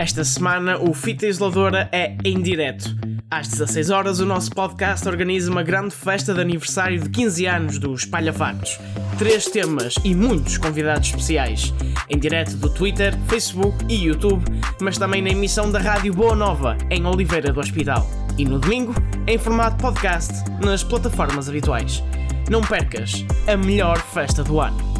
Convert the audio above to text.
Esta semana o Fita Isoladora é em direto. Às 16 horas o nosso podcast organiza uma grande festa de aniversário de 15 anos do Espalha Factos. Três temas e muitos convidados especiais. Em direto do Twitter, Facebook e YouTube, mas também na emissão da Rádio Boa Nova, em Oliveira do Hospital. E no domingo, em formato podcast, nas plataformas habituais. Não percas a melhor festa do ano.